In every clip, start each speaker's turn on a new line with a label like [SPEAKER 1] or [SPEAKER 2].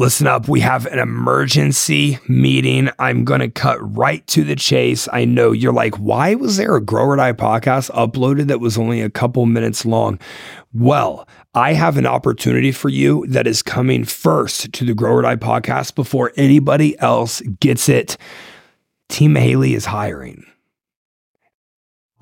[SPEAKER 1] Listen up, we have an emergency meeting. I'm going to cut right to the chase. I know you're like, why was there a Grow or Die podcast uploaded that was only a couple minutes long? Well, I have an opportunity for you that is coming first to the Grow or Die podcast before anybody else gets it. Team Mihaly is hiring.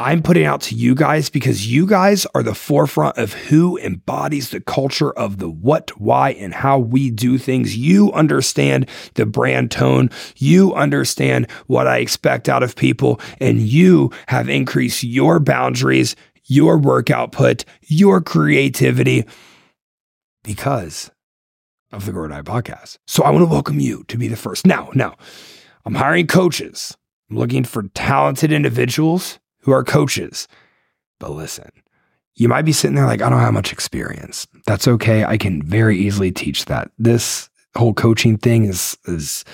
[SPEAKER 1] I'm putting out to you guys because you guys are the forefront of who embodies the culture of the what, why, and how we do things. You understand the brand tone. You understand what I expect out of people, and you have increased your boundaries, your work output, your creativity because of the or podcast. So I want to welcome you to be the first. Now, now, I'm hiring coaches. I'm looking for talented individuals who are coaches. But listen, you might be sitting there like, I don't have much experience. That's okay. I can very easily teach that. This whole coaching thing is, is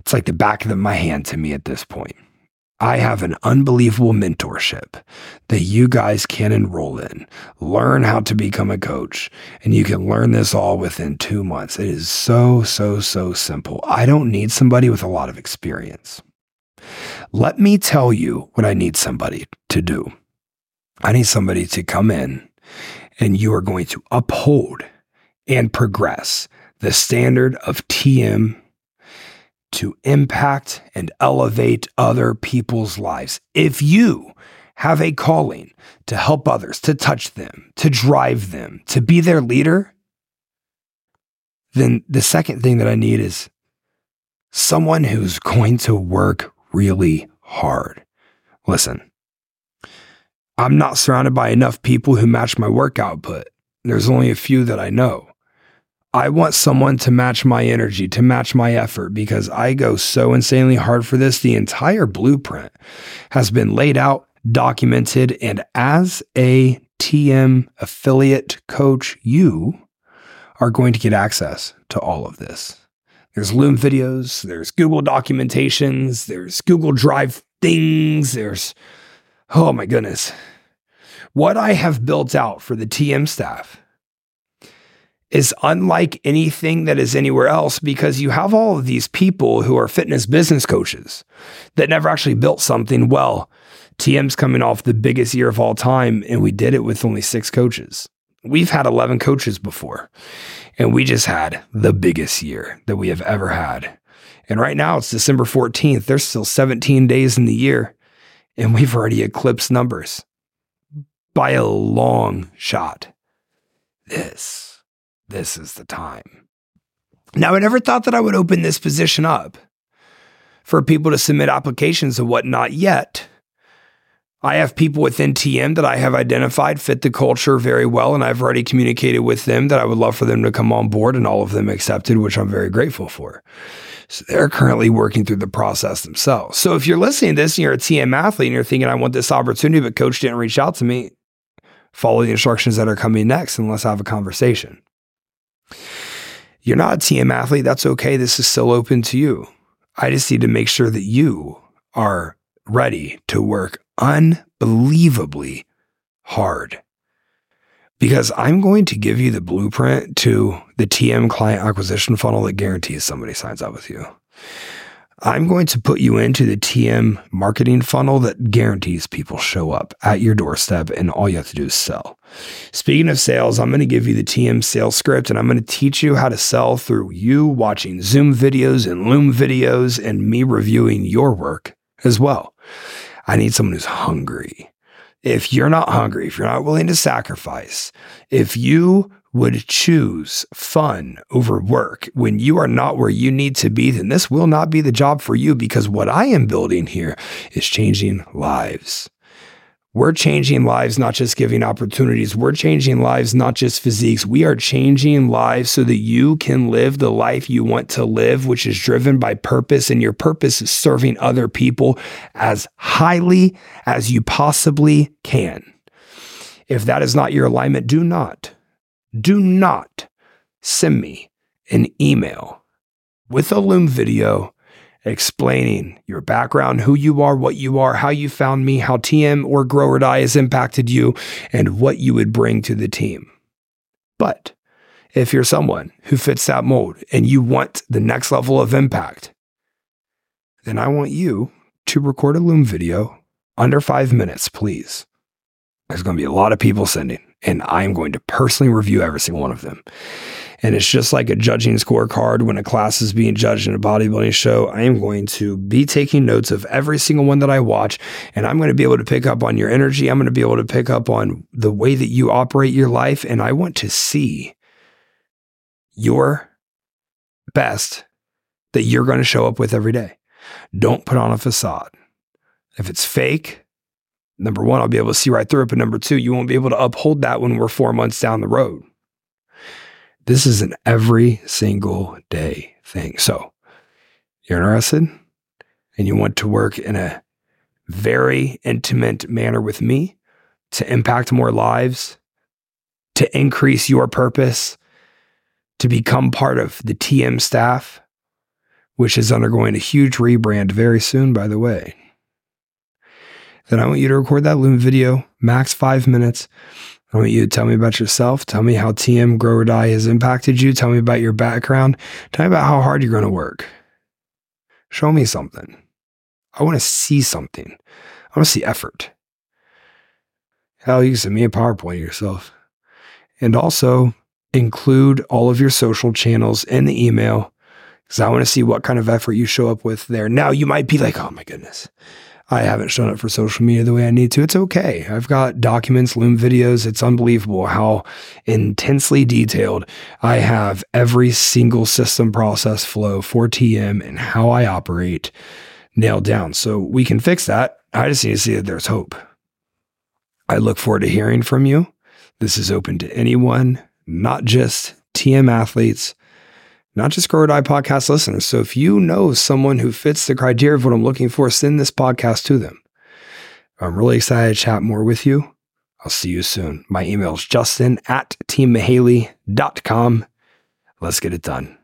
[SPEAKER 1] it's like the back of my hand to me at this point. I have an unbelievable mentorship that you guys can enroll in. Learn how to become a coach, and you can learn this all within two months. It is so, so, so simple. I don't need somebody with a lot of experience. Let me tell you what I need somebody to do. I need somebody to come in and you are going to uphold and progress the standard of TM to impact and elevate other people's lives. If you have a calling to help others, to touch them, to drive them, to be their leader, then the second thing that I need is someone who's going to work really hard. Listen, I'm not surrounded by enough people who match my work output. There's only a few that I know. I want someone to match my energy, to match my effort, because I go so insanely hard for this. The entire blueprint has been laid out, documented, and as a TM affiliate coach, you are going to get access to all of this. There's Loom videos, there's Google documentations, there's Google Drive things, there's, oh my goodness. What I have built out for the TM staff is unlike anything that is anywhere else because you have all of these people who are fitness business coaches that never actually built something well. TM's coming off the biggest year of all time, and we did it with only six coaches. We've had 11 coaches before, and we just had the biggest year that we have ever had. And right now it's December 14th. There's still 17 days in the year, and we've already eclipsed numbers by a long shot. This, this is the time. Now, I never thought that I would open this position up for people to submit applications and whatnot yet. I have people within TM that I have identified fit the culture very well, and I've already communicated with them that I would love for them to come on board, and all of them accepted, which I'm very grateful for. So they're currently working through the process themselves. So if you're listening to this and you're a TM athlete and you're thinking, I want this opportunity, but coach didn't reach out to me, follow the instructions that are coming next and let's have a conversation. You're not a TM athlete, that's okay. This is still open to you. I just need to make sure that you are ready to work unbelievably hard because I'm going to give you the blueprint to the TM client acquisition funnel that guarantees somebody signs up with you. I'm going to put you into the TM marketing funnel that guarantees people show up at your doorstep and all you have to do is sell. Speaking of sales, I'm going to give you the TM sales script and I'm going to teach you how to sell through you watching Zoom videos and Loom videos and me reviewing your work as well. I need someone who's hungry. If you're not hungry, if you're not willing to sacrifice, if you would choose fun over work when you are not where you need to be, then this will not be the job for you because what I am building here is changing lives. We're changing lives, not just giving opportunities. We're changing lives, not just physiques. We are changing lives so that you can live the life you want to live, which is driven by purpose. And your purpose is serving other people as highly as you possibly can. If that is not your alignment, do not, do not send me an email with a Loom video explaining your background, who you are, what you are, how you found me, how TM or Grow or Die has impacted you, and what you would bring to the team. But if you're someone who fits that mold and you want the next level of impact, then I want you to record a Loom video under five minutes, please. There's going to be a lot of people sending, and I'm going to personally review every single one of them. And it's just like a judging scorecard when a class is being judged in a bodybuilding show. I am going to be taking notes of every single one that I watch, and I'm going to be able to pick up on your energy. I'm going to be able to pick up on the way that you operate your life. And I want to see your best that you're going to show up with every day. Don't put on a facade. If it's fake, number one, I'll be able to see right through it. But number two, you won't be able to uphold that when we're four months down the road. This is an every single day thing. So you're interested and you want to work in a very intimate manner with me to impact more lives, to increase your purpose, to become part of the TM staff, which is undergoing a huge rebrand very soon, by the way. Then I want you to record that Loom video, max five minutes. I want you to tell me about yourself. Tell me how TM Grow or Die has impacted you. Tell me about your background. Tell me about how hard you're going to work. Show me something. I want to see something. I want to see effort. Hell, you can send me a PowerPoint yourself. And also include all of your social channels in the email because I want to see what kind of effort you show up with there. Now, you might be like, oh my goodness, I haven't shown up for social media the way I need to. It's okay. I've got documents, Loom videos. It's unbelievable how intensely detailed I have every single system process flow for TM and how I operate nailed down. So we can fix that. I just need to see that there's hope. I look forward to hearing from you. This is open to anyone, not just TM athletes, not just Grow or Die podcast listeners. So if you know someone who fits the criteria of what I'm looking for, send this podcast to them. I'm really excited to chat more with you. I'll see you soon. My email is justin at teammihaly.com. Let's get it done.